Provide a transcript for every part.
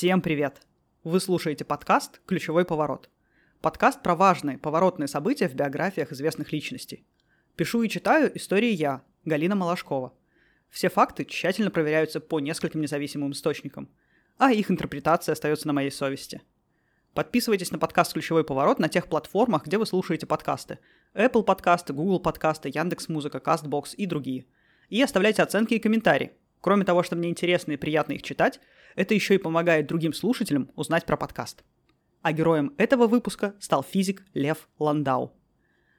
Всем привет! Вы слушаете подкаст «Ключевой поворот». Подкаст про важные поворотные события в биографиях известных личностей. Пишу и читаю истории я, Галина Малашкова. Все факты тщательно проверяются по нескольким независимым источникам, а их интерпретация остается на моей совести. Подписывайтесь на подкаст «Ключевой поворот» на тех платформах, где вы слушаете подкасты. Apple подкасты, Google подкасты, Яндекс.Музыка, Castbox и другие. И оставляйте оценки и комментарии. Кроме того, что мне интересно и приятно их читать, это еще и помогает другим слушателям узнать про подкаст. А героем этого выпуска стал физик Лев Ландау.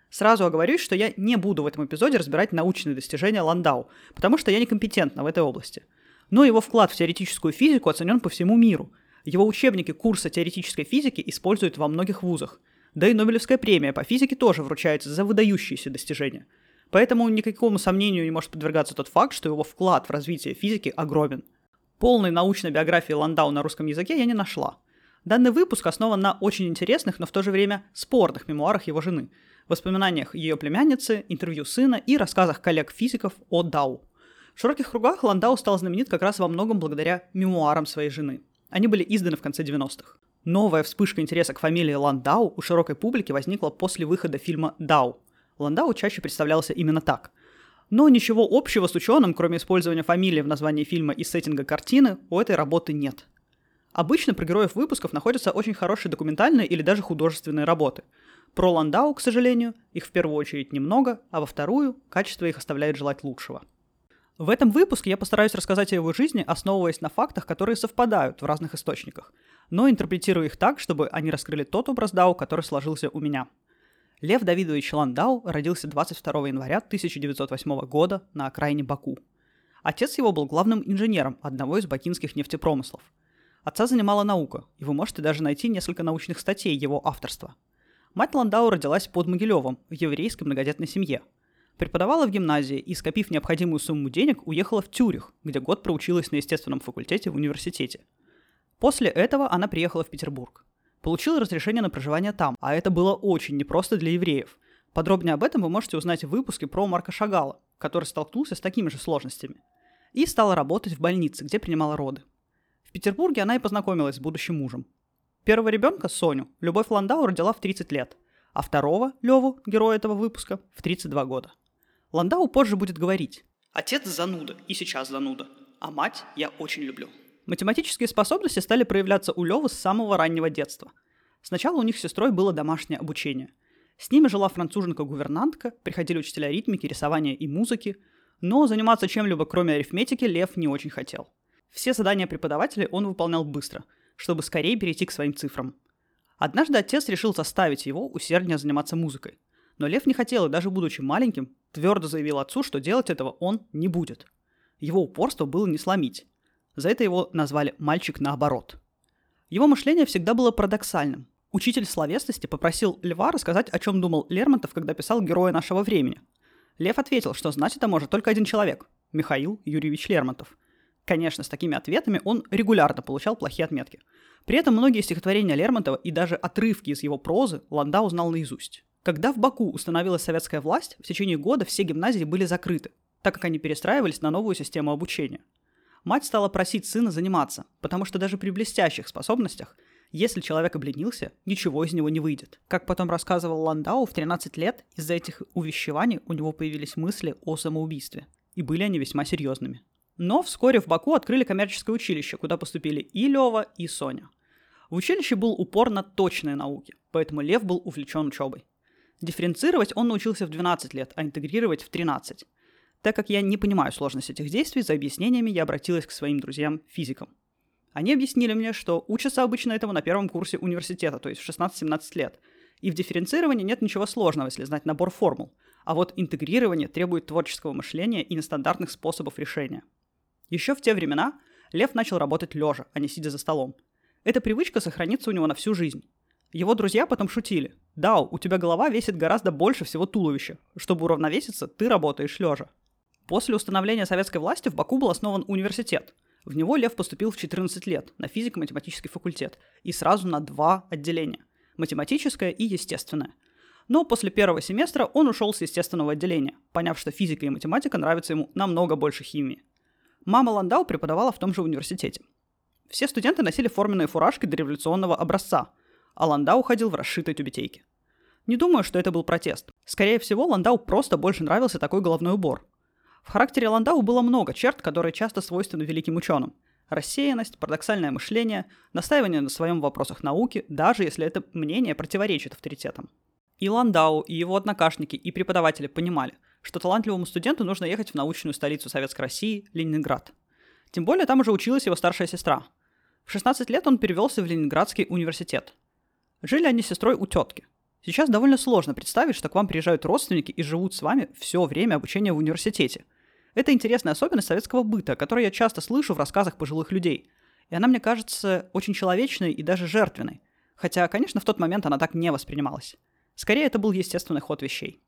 Сразу оговорюсь, что я не буду в этом эпизоде разбирать научные достижения Ландау, потому что я некомпетентна в этой области. Но его вклад в теоретическую физику оценен по всему миру. Его учебники курса теоретической физики используют во многих вузах. Да и Нобелевская премия по физике тоже вручается за выдающиеся достижения. Поэтому никакому сомнению не может подвергаться тот факт, что его вклад в развитие физики огромен – Полной научной биографии Ландау на русском языке я не нашла. Данный выпуск основан на очень интересных, но в то же время спорных мемуарах его жены, воспоминаниях ее племянницы, интервью сына и рассказах коллег-физиков о Дау. В широких кругах Ландау стал знаменит как раз во многом благодаря мемуарам своей жены. Они были изданы в конце 90-х. Новая вспышка интереса к фамилии Ландау у широкой публики возникла после выхода фильма «Дау». Ландау чаще представлялся именно так – но ничего общего с ученым, кроме использования фамилии в названии фильма и сеттинга картины, у этой работы нет. Обычно про героев выпусков находятся очень хорошие документальные или даже художественные работы. Про Ландау, к сожалению, их в первую очередь немного, а во вторую качество их оставляет желать лучшего. В этом выпуске я постараюсь рассказать о его жизни, основываясь на фактах, которые совпадают в разных источниках, но интерпретирую их так, чтобы они раскрыли тот образ Дау, который сложился у меня – Лев Давидович Ландау родился 22 января 1908 года на окраине Баку. Отец его был главным инженером одного из бакинских нефтепромыслов. Отца занимала наука, и вы можете даже найти несколько научных статей его авторства. Мать Ландау родилась под Могилевом в еврейской многодетной семье. Преподавала в гимназии и, скопив необходимую сумму денег, уехала в Тюрих, где год проучилась на естественном факультете в университете. После этого она приехала в Петербург получил разрешение на проживание там, а это было очень непросто для евреев. Подробнее об этом вы можете узнать в выпуске про Марка Шагала, который столкнулся с такими же сложностями. И стала работать в больнице, где принимала роды. В Петербурге она и познакомилась с будущим мужем. Первого ребенка, Соню, Любовь Ландау родила в 30 лет, а второго, Леву, героя этого выпуска, в 32 года. Ландау позже будет говорить «Отец зануда, и сейчас зануда, а мать я очень люблю». Математические способности стали проявляться у Лёвы с самого раннего детства. Сначала у них с сестрой было домашнее обучение. С ними жила француженка-гувернантка, приходили учителя ритмики, рисования и музыки, но заниматься чем-либо кроме арифметики Лев не очень хотел. Все задания преподавателей он выполнял быстро, чтобы скорее перейти к своим цифрам. Однажды отец решил заставить его усерднее заниматься музыкой. Но Лев не хотел и даже будучи маленьким, твердо заявил отцу, что делать этого он не будет. Его упорство было не сломить. За это его назвали «мальчик наоборот». Его мышление всегда было парадоксальным. Учитель словесности попросил Льва рассказать, о чем думал Лермонтов, когда писал «Героя нашего времени». Лев ответил, что знать это может только один человек – Михаил Юрьевич Лермонтов. Конечно, с такими ответами он регулярно получал плохие отметки. При этом многие стихотворения Лермонтова и даже отрывки из его прозы Ланда узнал наизусть. Когда в Баку установилась советская власть, в течение года все гимназии были закрыты, так как они перестраивались на новую систему обучения – Мать стала просить сына заниматься, потому что даже при блестящих способностях, если человек обленился, ничего из него не выйдет. Как потом рассказывал Ландау, в 13 лет из-за этих увещеваний у него появились мысли о самоубийстве. И были они весьма серьезными. Но вскоре в Баку открыли коммерческое училище, куда поступили и Лева, и Соня. В училище был упор на точные науки, поэтому Лев был увлечен учебой. Дифференцировать он научился в 12 лет, а интегрировать в 13. Так как я не понимаю сложность этих действий, за объяснениями я обратилась к своим друзьям-физикам. Они объяснили мне, что учатся обычно этому на первом курсе университета, то есть в 16-17 лет. И в дифференцировании нет ничего сложного, если знать набор формул. А вот интегрирование требует творческого мышления и нестандартных способов решения. Еще в те времена Лев начал работать лежа, а не сидя за столом. Эта привычка сохранится у него на всю жизнь. Его друзья потом шутили. Да, у тебя голова весит гораздо больше всего туловища. Чтобы уравновеситься, ты работаешь лежа. После установления советской власти в Баку был основан университет. В него Лев поступил в 14 лет на физико-математический факультет и сразу на два отделения – математическое и естественное. Но после первого семестра он ушел с естественного отделения, поняв, что физика и математика нравятся ему намного больше химии. Мама Ландау преподавала в том же университете. Все студенты носили форменные фуражки дореволюционного образца, а Ландау ходил в расшитой тюбетейке. Не думаю, что это был протест. Скорее всего, Ландау просто больше нравился такой головной убор. В характере Ландау было много черт, которые часто свойственны великим ученым. Рассеянность, парадоксальное мышление, настаивание на своем вопросах науки, даже если это мнение противоречит авторитетам. И Ландау, и его однокашники, и преподаватели понимали, что талантливому студенту нужно ехать в научную столицу Советской России, Ленинград. Тем более там уже училась его старшая сестра. В 16 лет он перевелся в Ленинградский университет. Жили они с сестрой у тетки. Сейчас довольно сложно представить, что к вам приезжают родственники и живут с вами все время обучения в университете. Это интересная особенность советского быта, которую я часто слышу в рассказах пожилых людей. И она мне кажется очень человечной и даже жертвенной. Хотя, конечно, в тот момент она так не воспринималась. Скорее, это был естественный ход вещей.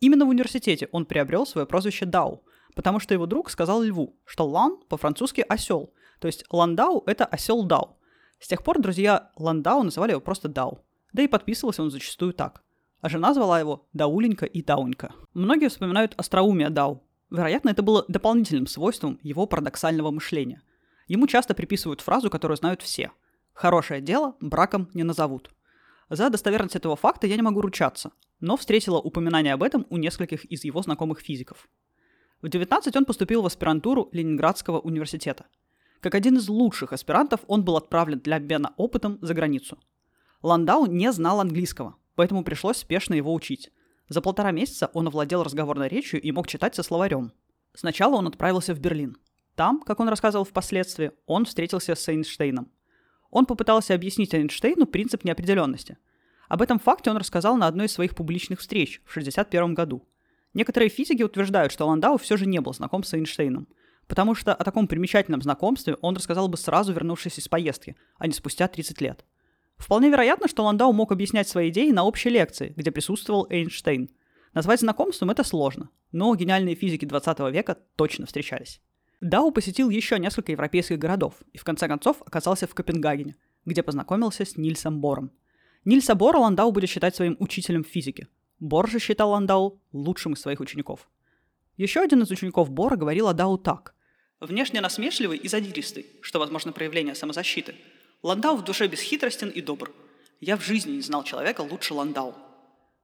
Именно в университете он приобрел свое прозвище Дау, потому что его друг сказал Льву, что Лан по-французски осел, то есть Ландау — это осел Дау. С тех пор друзья Ландау называли его просто Дау. Да и подписывался он зачастую так. А жена звала его Дауленька и Даунька. Многие вспоминают остроумие Дау. Вероятно, это было дополнительным свойством его парадоксального мышления. Ему часто приписывают фразу, которую знают все. «Хорошее дело браком не назовут». За достоверность этого факта я не могу ручаться, но встретила упоминание об этом у нескольких из его знакомых физиков. В 19 он поступил в аспирантуру Ленинградского университета. Как один из лучших аспирантов он был отправлен для обмена опытом за границу. Ландау не знал английского, поэтому пришлось спешно его учить. За полтора месяца он овладел разговорной речью и мог читать со словарем. Сначала он отправился в Берлин. Там, как он рассказывал впоследствии, он встретился с Эйнштейном. Он попытался объяснить Эйнштейну принцип неопределенности. Об этом факте он рассказал на одной из своих публичных встреч в 1961 году. Некоторые физики утверждают, что Ландау все же не был знаком с Эйнштейном, потому что о таком примечательном знакомстве он рассказал бы сразу вернувшись из поездки, а не спустя 30 лет. Вполне вероятно, что Ландау мог объяснять свои идеи на общей лекции, где присутствовал Эйнштейн. Назвать знакомством это сложно, но гениальные физики 20 века точно встречались. Дау посетил еще несколько европейских городов и в конце концов оказался в Копенгагене, где познакомился с Нильсом Бором. Нильса Бора Ландау будет считать своим учителем физики. Бор же считал Ландау лучшим из своих учеников. Еще один из учеников Бора говорил о Дау так. Внешне насмешливый и задиристый, что возможно проявление самозащиты. Ландау в душе бесхитростен и добр. Я в жизни не знал человека лучше Ландау.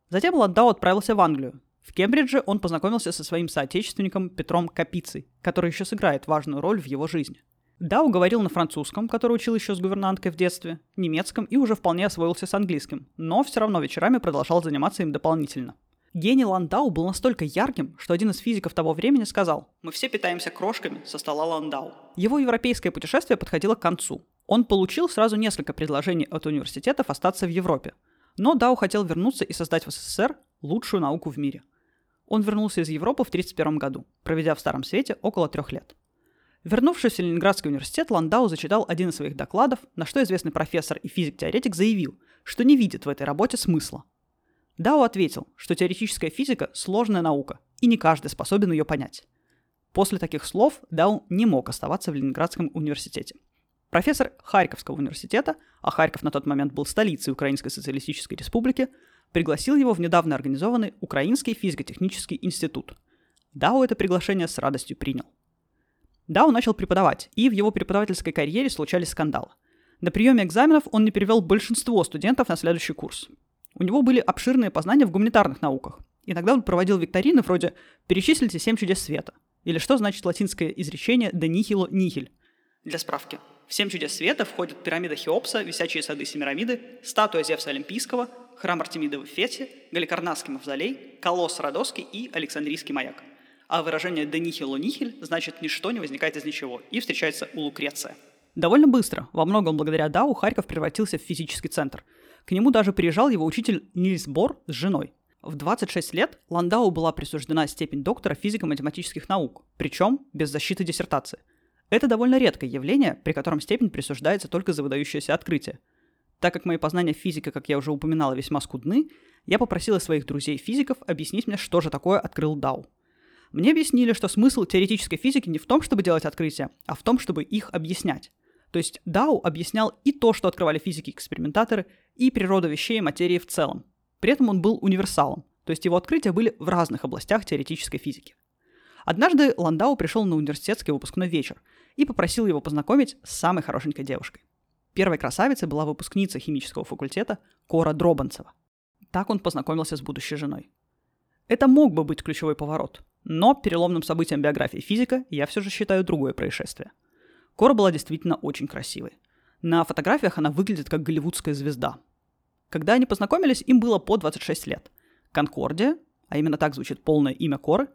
Затем Ландау отправился в Англию, в Кембридже он познакомился со своим соотечественником Петром Капицей, который еще сыграет важную роль в его жизни. Дау говорил на французском, который учил еще с гувернанткой в детстве, немецком и уже вполне освоился с английским, но все равно вечерами продолжал заниматься им дополнительно. Гений Ландау был настолько ярким, что один из физиков того времени сказал «Мы все питаемся крошками со стола Ландау». Его европейское путешествие подходило к концу. Он получил сразу несколько предложений от университетов остаться в Европе. Но Дау хотел вернуться и создать в СССР лучшую науку в мире – он вернулся из Европы в 1931 году, проведя в Старом Свете около трех лет. Вернувшись в Ленинградский университет, Ландау зачитал один из своих докладов, на что известный профессор и физик-теоретик заявил, что не видит в этой работе смысла. Дао ответил, что теоретическая физика – сложная наука, и не каждый способен ее понять. После таких слов Дао не мог оставаться в Ленинградском университете. Профессор Харьковского университета, а Харьков на тот момент был столицей Украинской социалистической республики, пригласил его в недавно организованный Украинский физико-технический институт. Дао это приглашение с радостью принял. Дао начал преподавать, и в его преподавательской карьере случались скандалы. На приеме экзаменов он не перевел большинство студентов на следующий курс. У него были обширные познания в гуманитарных науках. Иногда он проводил викторины вроде «Перечислите семь чудес света» или что значит латинское изречение «de nihilo nihil». Для справки. В семь чудес света входят пирамида Хеопса, висячие сады Семирамиды, статуя Зевса Олимпийского, храм Артемиды в Фете, Галикарнасский мавзолей, колосс Родоский и Александрийский маяк. А выражение «de nihilo nihil» значит «ничто не возникает из ничего» и встречается у Лукреция. Довольно быстро, во многом благодаря Дау, Харьков превратился в физический центр. К нему даже приезжал его учитель Нильс Бор с женой. В 26 лет Ландау была присуждена степень доктора физико-математических наук, причем без защиты диссертации. Это довольно редкое явление, при котором степень присуждается только за выдающееся открытие – так как мои познания физики, как я уже упоминала, весьма скудны, я попросила своих друзей-физиков объяснить мне, что же такое открыл Дау. Мне объяснили, что смысл теоретической физики не в том, чтобы делать открытия, а в том, чтобы их объяснять. То есть Дау объяснял и то, что открывали физики-экспериментаторы, и природу вещей и материи в целом. При этом он был универсалом, то есть его открытия были в разных областях теоретической физики. Однажды Ландау пришел на университетский выпускной вечер и попросил его познакомить с самой хорошенькой девушкой. Первой красавицей была выпускница химического факультета Кора Дробанцева. Так он познакомился с будущей женой. Это мог бы быть ключевой поворот, но переломным событием биографии физика я все же считаю другое происшествие. Кора была действительно очень красивой. На фотографиях она выглядит как голливудская звезда. Когда они познакомились, им было по 26 лет. Конкордия, а именно так звучит полное имя Коры,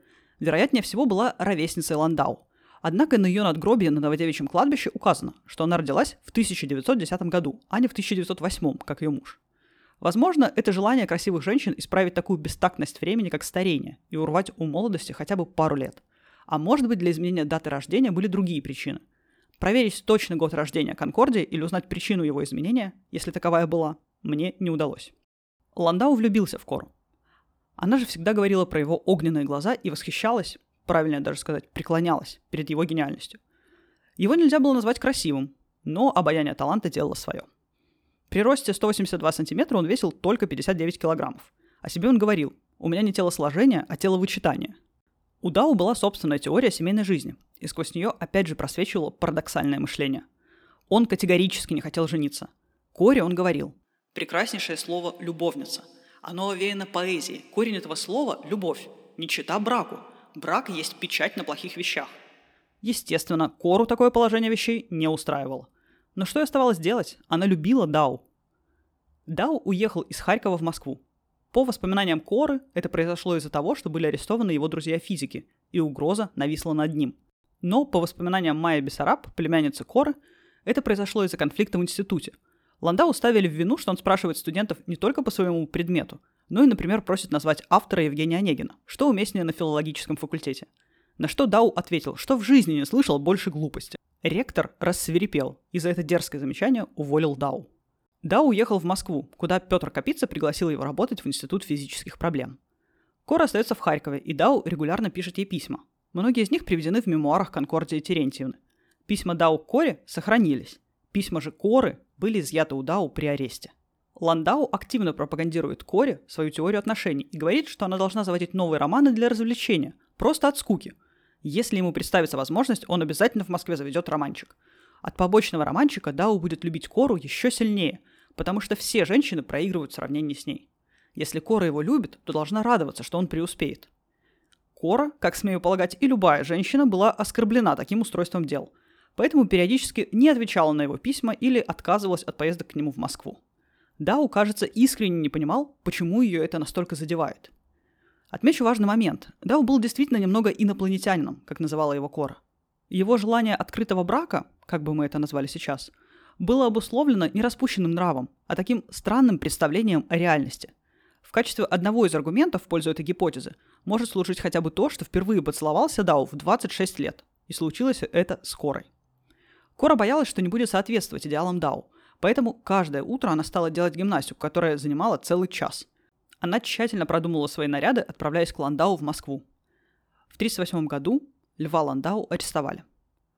вероятнее всего была ровесницей Ландау. Однако на ее надгробии на Новодевичьем кладбище указано, что она родилась в 1910 году, а не в 1908, как ее муж. Возможно, это желание красивых женщин исправить такую бестактность времени, как старение, и урвать у молодости хотя бы пару лет. А может быть, для изменения даты рождения были другие причины. Проверить точный год рождения Конкордии или узнать причину его изменения, если таковая была, мне не удалось. Ландау влюбился в Кору. Она же всегда говорила про его огненные глаза и восхищалась, правильнее даже сказать, преклонялась перед его гениальностью. Его нельзя было назвать красивым, но обаяние таланта делало свое – при росте 182 сантиметра он весил только 59 килограммов. О себе он говорил, у меня не телосложение, а теловычитание. У Дау была собственная теория семейной жизни, и сквозь нее опять же просвечивало парадоксальное мышление. Он категорически не хотел жениться. Коре он говорил, прекраснейшее слово «любовница». Оно овеяно поэзией. Корень этого слова – любовь, не чита браку. Брак есть печать на плохих вещах. Естественно, Кору такое положение вещей не устраивало – но что оставалось делать? Она любила Дау. Дау уехал из Харькова в Москву. По воспоминаниям Коры, это произошло из-за того, что были арестованы его друзья-физики, и угроза нависла над ним. Но, по воспоминаниям Майя Бессараб, племянницы Коры, это произошло из-за конфликта в институте. Ландау ставили в вину, что он спрашивает студентов не только по своему предмету, но и, например, просит назвать автора Евгения Онегина, что уместнее на филологическом факультете. На что Дау ответил, что в жизни не слышал больше глупости. Ректор рассверепел и за это дерзкое замечание уволил Дау. Дау уехал в Москву, куда Петр Капица пригласил его работать в Институт физических проблем. Кора остается в Харькове, и Дау регулярно пишет ей письма. Многие из них приведены в мемуарах Конкордии Терентьевны. Письма Дау к Коре сохранились. Письма же Коры были изъяты у Дау при аресте. Ландау активно пропагандирует Коре свою теорию отношений и говорит, что она должна заводить новые романы для развлечения, просто от скуки – если ему представится возможность, он обязательно в Москве заведет романчик. От побочного романчика Дау будет любить Кору еще сильнее, потому что все женщины проигрывают в сравнении с ней. Если Кора его любит, то должна радоваться, что он преуспеет. Кора, как смею полагать, и любая женщина была оскорблена таким устройством дел, поэтому периодически не отвечала на его письма или отказывалась от поездок к нему в Москву. Дау, кажется, искренне не понимал, почему ее это настолько задевает – Отмечу важный момент. Дау был действительно немного инопланетянином, как называла его Кора. Его желание открытого брака, как бы мы это назвали сейчас, было обусловлено не распущенным нравом, а таким странным представлением о реальности. В качестве одного из аргументов в пользу этой гипотезы может служить хотя бы то, что впервые поцеловался Дау в 26 лет, и случилось это с Корой. Кора боялась, что не будет соответствовать идеалам Дау, поэтому каждое утро она стала делать гимнастику, которая занимала целый час. Она тщательно продумала свои наряды, отправляясь к Ландау в Москву. В 1938 году Льва Ландау арестовали.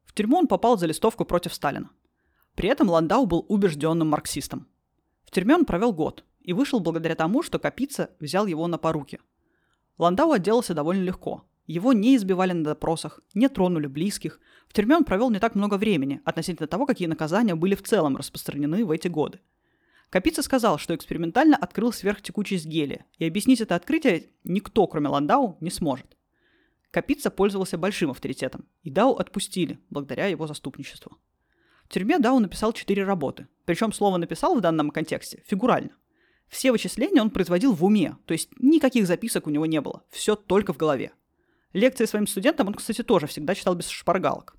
В тюрьму он попал за листовку против Сталина. При этом Ландау был убежденным марксистом. В тюрьме он провел год и вышел благодаря тому, что Капица взял его на поруки. Ландау отделался довольно легко. Его не избивали на допросах, не тронули близких. В тюрьме он провел не так много времени относительно того, какие наказания были в целом распространены в эти годы – Капица сказал, что экспериментально открыл сверхтекучесть гелия, и объяснить это открытие никто, кроме Ландау, не сможет. Капица пользовался большим авторитетом, и Дау отпустили, благодаря его заступничеству. В тюрьме Дау написал четыре работы, причем слово «написал» в данном контексте фигурально. Все вычисления он производил в уме, то есть никаких записок у него не было, все только в голове. Лекции своим студентам он, кстати, тоже всегда читал без шпаргалок.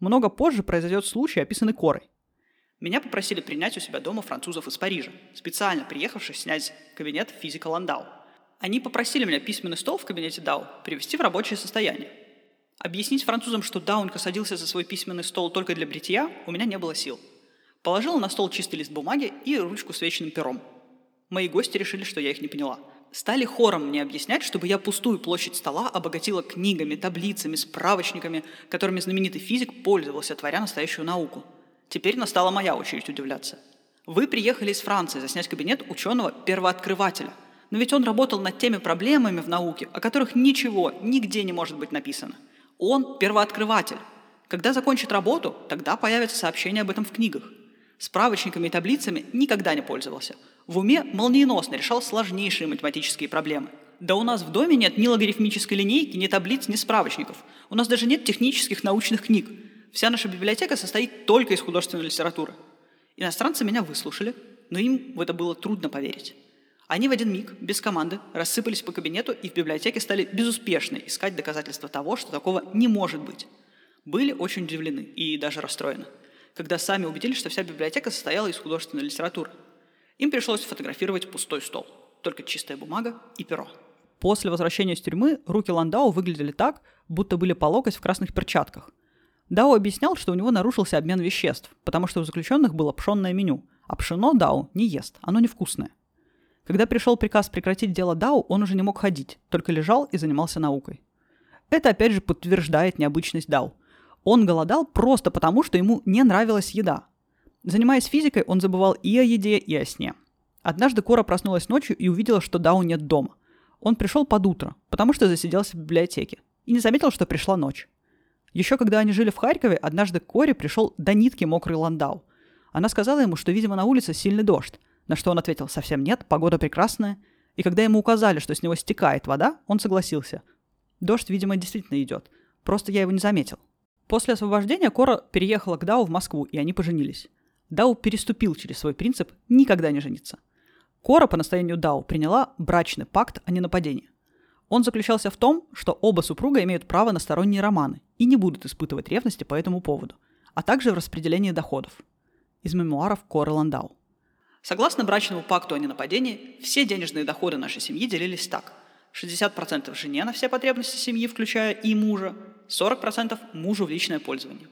Много позже произойдет случай, описанный Корой. Меня попросили принять у себя дома французов из Парижа, специально приехавших снять кабинет физика Ландау. Они попросили меня письменный стол в кабинете Дау привести в рабочее состояние. Объяснить французам, что Даунька садился за свой письменный стол только для бритья, у меня не было сил. Положил на стол чистый лист бумаги и ручку с вечным пером. Мои гости решили, что я их не поняла. Стали хором мне объяснять, чтобы я пустую площадь стола обогатила книгами, таблицами, справочниками, которыми знаменитый физик пользовался, творя настоящую науку – Теперь настала моя очередь удивляться. Вы приехали из Франции заснять кабинет ученого-первооткрывателя. Но ведь он работал над теми проблемами в науке, о которых ничего нигде не может быть написано. Он первооткрыватель. Когда закончит работу, тогда появятся сообщения об этом в книгах. Справочниками и таблицами никогда не пользовался. В уме молниеносно решал сложнейшие математические проблемы. Да у нас в доме нет ни логарифмической линейки, ни таблиц, ни справочников. У нас даже нет технических научных книг. Вся наша библиотека состоит только из художественной литературы. Иностранцы меня выслушали, но им в это было трудно поверить. Они в один миг, без команды, рассыпались по кабинету и в библиотеке стали безуспешно искать доказательства того, что такого не может быть. Были очень удивлены и даже расстроены – когда сами убедились, что вся библиотека состояла из художественной литературы. Им пришлось фотографировать пустой стол, только чистая бумага и перо. После возвращения из тюрьмы руки Ландау выглядели так, будто были по локоть в красных перчатках. Дао объяснял, что у него нарушился обмен веществ, потому что у заключенных было пшенное меню, а пшено Дао не ест, оно невкусное. Когда пришел приказ прекратить дело Дао, он уже не мог ходить, только лежал и занимался наукой. Это опять же подтверждает необычность Дао – он голодал просто потому, что ему не нравилась еда. Занимаясь физикой, он забывал и о еде, и о сне. Однажды Кора проснулась ночью и увидела, что Дау нет дома. Он пришел под утро, потому что засиделся в библиотеке, и не заметил, что пришла ночь. Еще когда они жили в Харькове, однажды Коре пришел до нитки мокрый Ландау. Она сказала ему, что, видимо, на улице сильный дождь, на что он ответил «совсем нет, погода прекрасная». И когда ему указали, что с него стекает вода, он согласился. Дождь, видимо, действительно идет, просто я его не заметил. После освобождения Кора переехала к Дау в Москву, и они поженились. Дау переступил через свой принцип никогда не жениться. Кора по настоянию Дау приняла брачный пакт о ненападении. Он заключался в том, что оба супруга имеют право на сторонние романы и не будут испытывать ревности по этому поводу, а также в распределении доходов. Из мемуаров Коры Ландау. Согласно брачному пакту о ненападении, все денежные доходы нашей семьи делились так. 60% жене на все потребности семьи, включая и мужа, 40% мужу в личное пользование.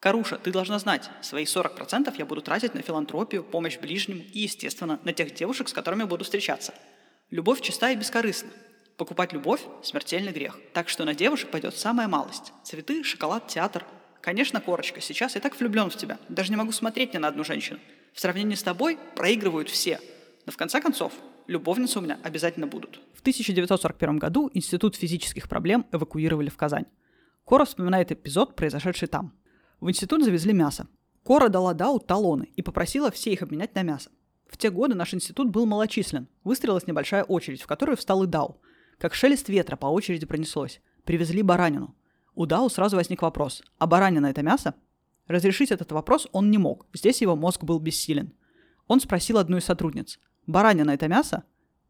Каруша, ты должна знать, свои 40% я буду тратить на филантропию, помощь ближним и, естественно, на тех девушек, с которыми буду встречаться. Любовь чиста и бескорыстна. Покупать любовь – смертельный грех. Так что на девушек пойдет самая малость. Цветы, шоколад, театр. Конечно, Корочка, сейчас я так влюблен в тебя. Даже не могу смотреть ни на одну женщину. В сравнении с тобой проигрывают все. Но в конце концов, любовницы у меня обязательно будут. В 1941 году Институт физических проблем эвакуировали в Казань. Кора вспоминает эпизод, произошедший там. В институт завезли мясо. Кора дала Дау талоны и попросила все их обменять на мясо. В те годы наш институт был малочислен. Выстроилась небольшая очередь, в которую встал и Дау. Как шелест ветра по очереди пронеслось. Привезли баранину. У Дау сразу возник вопрос, а баранина это мясо? Разрешить этот вопрос он не мог, здесь его мозг был бессилен. Он спросил одну из сотрудниц, баранина это мясо?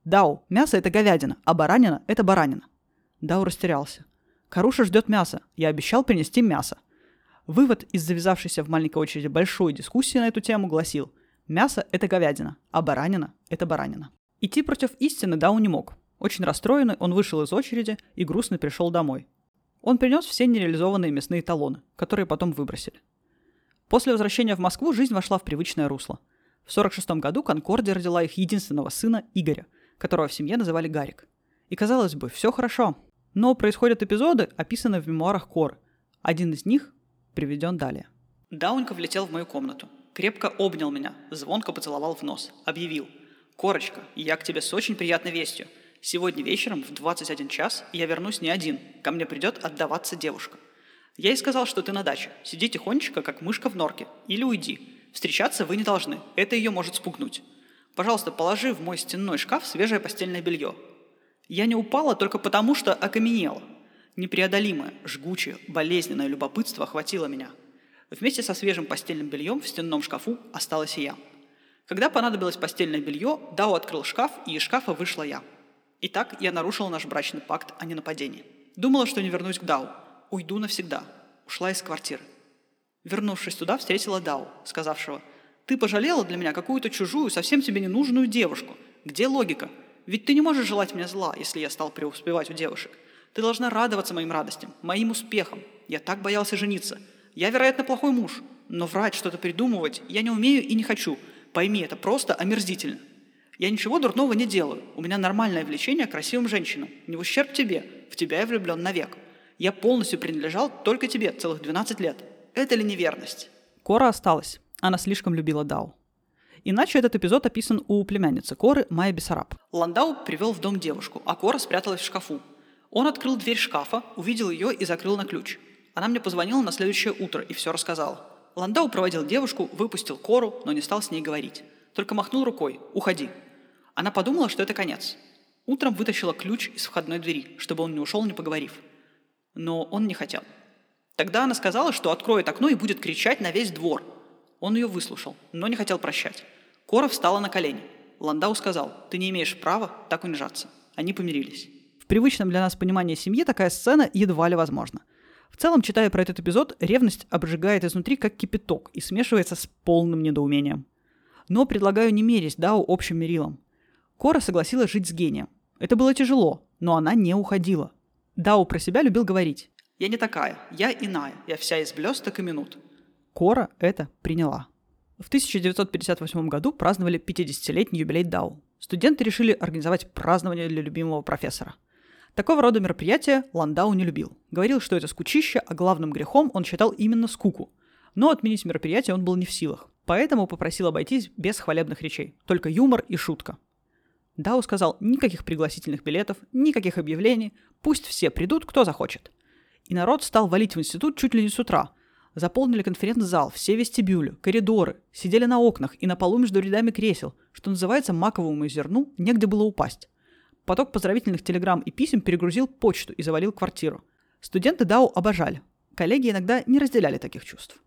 Дау, мясо это говядина, а баранина это баранина. Дау растерялся. Каруша ждет мясо. Я обещал принести мясо. Вывод из завязавшейся в маленькой очереди большой дискуссии на эту тему гласил «Мясо – это говядина, а баранина – это баранина». Идти против истины Дау не мог. Очень расстроенный, он вышел из очереди и грустно пришел домой. Он принес все нереализованные мясные талоны, которые потом выбросили. После возвращения в Москву жизнь вошла в привычное русло. В 1946 году Конкордия родила их единственного сына Игоря, которого в семье называли Гарик. И казалось бы, все хорошо, но происходят эпизоды, описанные в мемуарах Кор. Один из них приведен далее. Даунька влетел в мою комнату, крепко обнял меня, звонко поцеловал в нос, объявил. «Корочка, я к тебе с очень приятной вестью. Сегодня вечером в 21 час я вернусь не один, ко мне придет отдаваться девушка. Я ей сказал, что ты на даче. Сиди тихонечко, как мышка в норке. Или уйди. Встречаться вы не должны. Это ее может спугнуть. Пожалуйста, положи в мой стенной шкаф свежее постельное белье. Я не упала только потому, что окаменела. Непреодолимое, жгучее, болезненное любопытство охватило меня. Вместе со свежим постельным бельем в стенном шкафу осталась и я. Когда понадобилось постельное белье, Дао открыл шкаф, и из шкафа вышла я. Итак, я нарушила наш брачный пакт о ненападении. Думала, что не вернусь к Дау. Уйду навсегда. Ушла из квартиры. Вернувшись туда, встретила Дау, сказавшего, «Ты пожалела для меня какую-то чужую, совсем тебе ненужную девушку. Где логика? Ведь ты не можешь желать мне зла, если я стал преуспевать у девушек. Ты должна радоваться моим радостям, моим успехам. Я так боялся жениться. Я, вероятно, плохой муж, но врать, что-то придумывать я не умею и не хочу. Пойми, это просто омерзительно. Я ничего дурного не делаю. У меня нормальное влечение к красивым женщинам. Не в ущерб тебе. В тебя я влюблен навек. Я полностью принадлежал только тебе целых 12 лет. Это ли неверность? Кора осталась. Она слишком любила Дау. Иначе этот эпизод описан у племянницы Коры Майя Бессараб. Ландау привел в дом девушку, а Кора спряталась в шкафу. Он открыл дверь шкафа, увидел ее и закрыл на ключ. Она мне позвонила на следующее утро и все рассказала. Ландау проводил девушку, выпустил Кору, но не стал с ней говорить. Только махнул рукой «Уходи». Она подумала, что это конец. Утром вытащила ключ из входной двери, чтобы он не ушел, не поговорив. Но он не хотел. Тогда она сказала, что откроет окно и будет кричать на весь двор. Он ее выслушал, но не хотел прощать. Кора встала на колени. Ландау сказал, ты не имеешь права так унижаться. Они помирились. В привычном для нас понимании семьи такая сцена едва ли возможна. В целом, читая про этот эпизод, ревность обжигает изнутри как кипяток и смешивается с полным недоумением. Но предлагаю не мерить Дау общим мерилом. Кора согласилась жить с гением. Это было тяжело, но она не уходила. Дау про себя любил говорить. «Я не такая, я иная, я вся из блесток и минут». Кора это приняла. В 1958 году праздновали 50-летний юбилей Дау. Студенты решили организовать празднование для любимого профессора. Такого рода мероприятия Ландау не любил. Говорил, что это скучище, а главным грехом он считал именно скуку. Но отменить мероприятие он был не в силах. Поэтому попросил обойтись без хвалебных речей. Только юмор и шутка. Дау сказал никаких пригласительных билетов, никаких объявлений, пусть все придут, кто захочет. И народ стал валить в институт чуть ли не с утра. Заполнили конференц-зал, все вестибюли, коридоры, сидели на окнах и на полу между рядами кресел, что называется маковому зерну, негде было упасть. Поток поздравительных телеграмм и писем перегрузил почту и завалил квартиру. Студенты Дау обожали. Коллеги иногда не разделяли таких чувств.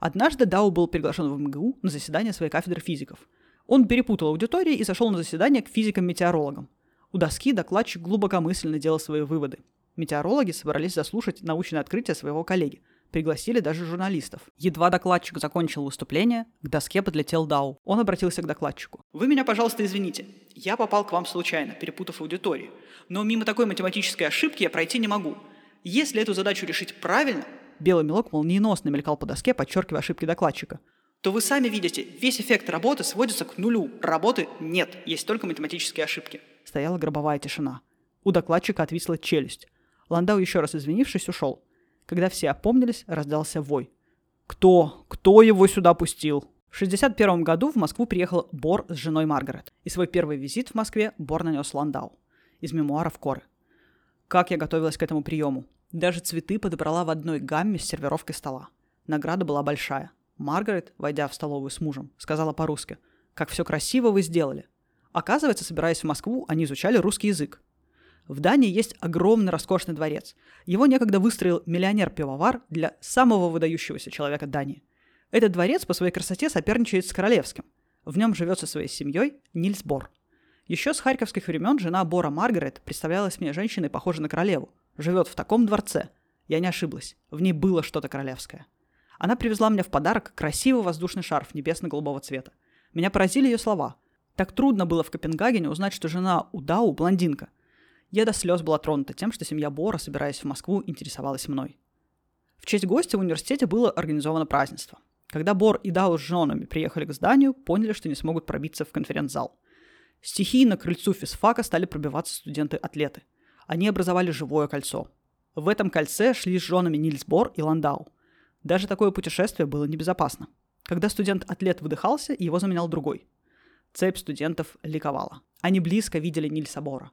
Однажды Дау был приглашен в МГУ на заседание своей кафедры физиков – он перепутал аудитории и зашел на заседание к физикам-метеорологам. У доски докладчик глубокомысленно делал свои выводы. Метеорологи собрались заслушать научное открытие своего коллеги. Пригласили даже журналистов. Едва докладчик закончил выступление, к доске подлетел Дау. Он обратился к докладчику. «Вы меня, пожалуйста, извините. Я попал к вам случайно, перепутав аудитории. Но мимо такой математической ошибки я пройти не могу. Если эту задачу решить правильно...» Белый мелок молниеносно мелькал по доске, подчеркивая ошибки докладчика то вы сами видите, весь эффект работы сводится к нулю. Работы нет, есть только математические ошибки. Стояла гробовая тишина. У докладчика отвисла челюсть. Ландау, еще раз извинившись, ушел. Когда все опомнились, раздался вой. «Кто? Кто его сюда пустил?» В 1961 году в Москву приехал Бор с женой Маргарет. И свой первый визит в Москве Бор нанес Ландау. Из мемуаров Коры. Как я готовилась к этому приему. Даже цветы подобрала в одной гамме с сервировкой стола. Награда была большая – Маргарет, войдя в столовую с мужем, сказала по-русски, «Как все красиво вы сделали». Оказывается, собираясь в Москву, они изучали русский язык. В Дании есть огромный роскошный дворец. Его некогда выстроил миллионер-пивовар для самого выдающегося человека Дании. Этот дворец по своей красоте соперничает с королевским. В нем живет со своей семьей Нильс Бор. Еще с харьковских времен жена Бора Маргарет представлялась мне женщиной, похожей на королеву. Живет в таком дворце. Я не ошиблась. В ней было что-то королевское. Она привезла мне в подарок красивый воздушный шарф небесно-голубого цвета. Меня поразили ее слова. Так трудно было в Копенгагене узнать, что жена Удау – блондинка. Я до слез была тронута тем, что семья Бора, собираясь в Москву, интересовалась мной. В честь гостя в университете было организовано празднество. Когда Бор и Дау с женами приехали к зданию, поняли, что не смогут пробиться в конференц-зал. Стихийно к крыльцу физфака стали пробиваться студенты-атлеты. Они образовали живое кольцо. В этом кольце шли с женами Нильс Бор и Ландау. Даже такое путешествие было небезопасно. Когда студент-атлет выдыхался, его заменял другой. Цепь студентов ликовала. Они близко видели Нильса Бора.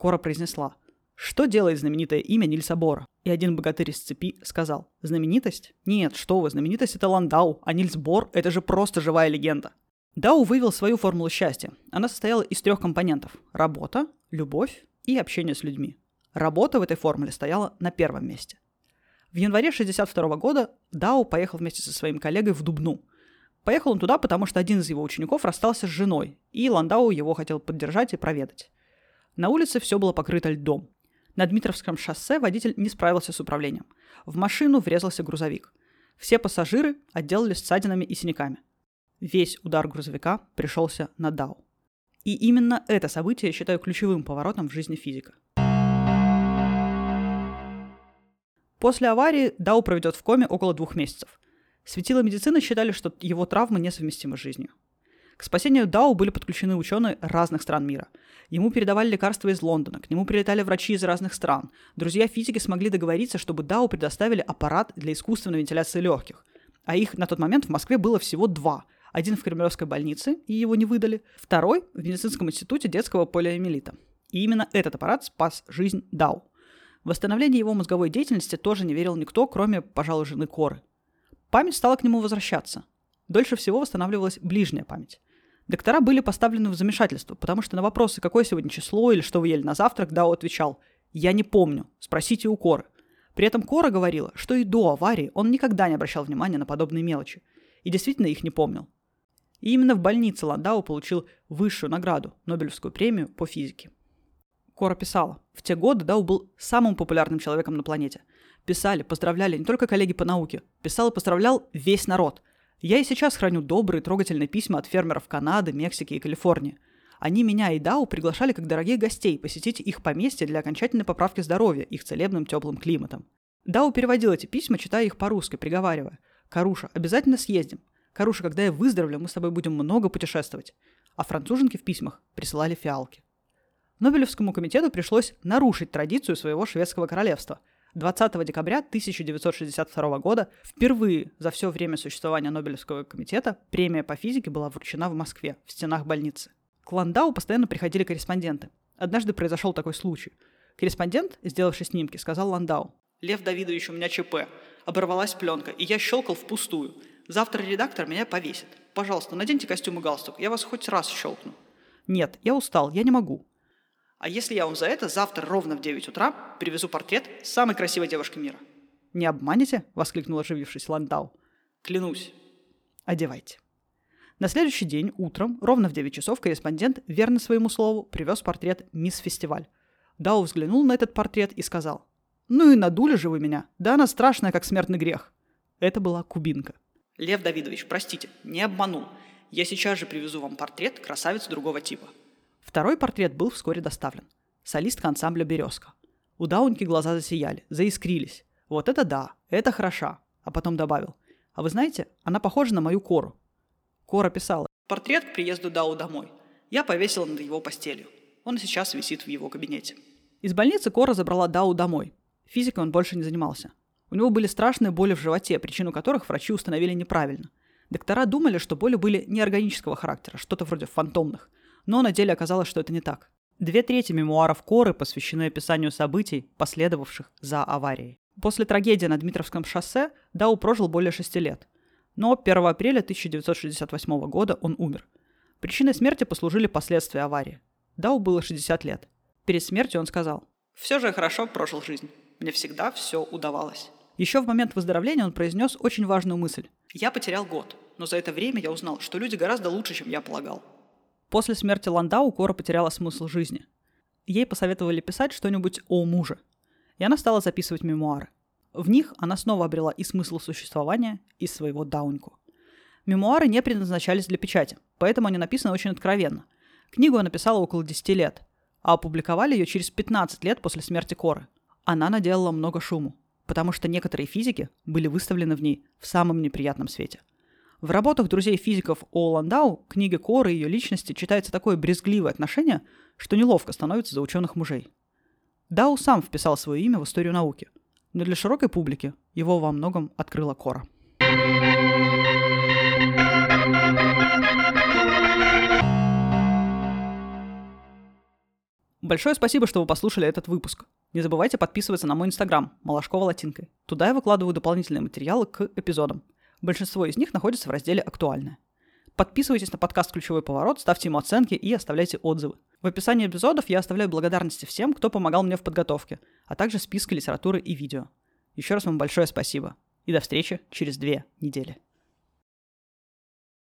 Кора произнесла, что делает знаменитое имя Нильса Бора? И один богатырь из цепи сказал, знаменитость? Нет, что вы, знаменитость это Ландау, а Нильс Бор – это же просто живая легенда. Дау вывел свою формулу счастья. Она состояла из трех компонентов – работа, любовь и общение с людьми. Работа в этой формуле стояла на первом месте – в январе 1962 года Дау поехал вместе со своим коллегой в Дубну. Поехал он туда, потому что один из его учеников расстался с женой, и Ландау его хотел поддержать и проведать. На улице все было покрыто льдом. На Дмитровском шоссе водитель не справился с управлением. В машину врезался грузовик. Все пассажиры отделались ссадинами и синяками. Весь удар грузовика пришелся на Дау. И именно это событие я считаю ключевым поворотом в жизни физика – После аварии Дау проведет в коме около двух месяцев. Светила медицины считали, что его травмы несовместимы с жизнью. К спасению Дау были подключены ученые разных стран мира. Ему передавали лекарства из Лондона, к нему прилетали врачи из разных стран. Друзья физики смогли договориться, чтобы Дау предоставили аппарат для искусственной вентиляции легких. А их на тот момент в Москве было всего два. Один в Кремлевской больнице, и его не выдали. Второй в медицинском институте детского полиомиелита. И именно этот аппарат спас жизнь Дау. В восстановление его мозговой деятельности тоже не верил никто, кроме, пожалуй, жены Коры. Память стала к нему возвращаться. Дольше всего восстанавливалась ближняя память. Доктора были поставлены в замешательство, потому что на вопросы, какое сегодня число или что вы ели на завтрак, Дао отвечал «Я не помню, спросите у Коры». При этом Кора говорила, что и до аварии он никогда не обращал внимания на подобные мелочи, и действительно их не помнил. И именно в больнице Ландау получил высшую награду – Нобелевскую премию по физике. Кора писала, в те годы Дау был самым популярным человеком на планете. Писали, поздравляли не только коллеги по науке, писал и поздравлял весь народ. Я и сейчас храню добрые трогательные письма от фермеров Канады, Мексики и Калифорнии. Они меня и Дау приглашали как дорогих гостей посетить их поместье для окончательной поправки здоровья их целебным теплым климатом. Дау переводил эти письма, читая их по-русски, приговаривая. «Каруша, обязательно съездим. Каруша, когда я выздоровлю, мы с тобой будем много путешествовать». А француженки в письмах присылали фиалки. Нобелевскому комитету пришлось нарушить традицию своего шведского королевства. 20 декабря 1962 года впервые за все время существования Нобелевского комитета премия по физике была вручена в Москве, в стенах больницы. К Ландау постоянно приходили корреспонденты. Однажды произошел такой случай. Корреспондент, сделавший снимки, сказал Ландау. «Лев Давидович, у меня ЧП. Оборвалась пленка, и я щелкал впустую. Завтра редактор меня повесит. Пожалуйста, наденьте костюм и галстук, я вас хоть раз щелкну». «Нет, я устал, я не могу. А если я вам за это завтра ровно в 9 утра привезу портрет самой красивой девушки мира? Не обманете? воскликнул оживившись Ландау. Клянусь. Одевайте. На следующий день утром, ровно в 9 часов, корреспондент, верно своему слову, привез портрет «Мисс Фестиваль». Дау взглянул на этот портрет и сказал, «Ну и надули же вы меня. Да она страшная, как смертный грех». Это была кубинка. «Лев Давидович, простите, не обманул. Я сейчас же привезу вам портрет красавицы другого типа. Второй портрет был вскоре доставлен. Солистка ансамбля «Березка». У Дауньки глаза засияли, заискрились. Вот это да, это хороша. А потом добавил. А вы знаете, она похожа на мою Кору. Кора писала. Портрет к приезду Дау домой. Я повесила над его постелью. Он сейчас висит в его кабинете. Из больницы Кора забрала Дау домой. Физикой он больше не занимался. У него были страшные боли в животе, причину которых врачи установили неправильно. Доктора думали, что боли были неорганического характера, что-то вроде фантомных – но на деле оказалось, что это не так. Две трети мемуаров Коры посвящены описанию событий, последовавших за аварией. После трагедии на Дмитровском шоссе Дау прожил более шести лет. Но 1 апреля 1968 года он умер. Причиной смерти послужили последствия аварии. Дау было 60 лет. Перед смертью он сказал, «Все же хорошо прожил жизнь. Мне всегда все удавалось». Еще в момент выздоровления он произнес очень важную мысль. «Я потерял год, но за это время я узнал, что люди гораздо лучше, чем я полагал. После смерти Ландау Кора потеряла смысл жизни. Ей посоветовали писать что-нибудь о муже. И она стала записывать мемуары. В них она снова обрела и смысл существования, и своего дауньку. Мемуары не предназначались для печати, поэтому они написаны очень откровенно. Книгу она написала около 10 лет, а опубликовали ее через 15 лет после смерти Коры. Она наделала много шуму, потому что некоторые физики были выставлены в ней в самом неприятном свете. В работах друзей физиков о Ландау, книге Коры и ее личности читается такое брезгливое отношение, что неловко становится за ученых мужей. Дау сам вписал свое имя в историю науки, но для широкой публики его во многом открыла Кора. Большое спасибо, что вы послушали этот выпуск. Не забывайте подписываться на мой инстаграм Малашкова латинкой. Туда я выкладываю дополнительные материалы к эпизодам – Большинство из них находится в разделе «Актуальное». Подписывайтесь на подкаст «Ключевой поворот», ставьте ему оценки и оставляйте отзывы. В описании эпизодов я оставляю благодарности всем, кто помогал мне в подготовке, а также списки литературы и видео. Еще раз вам большое спасибо. И до встречи через две недели.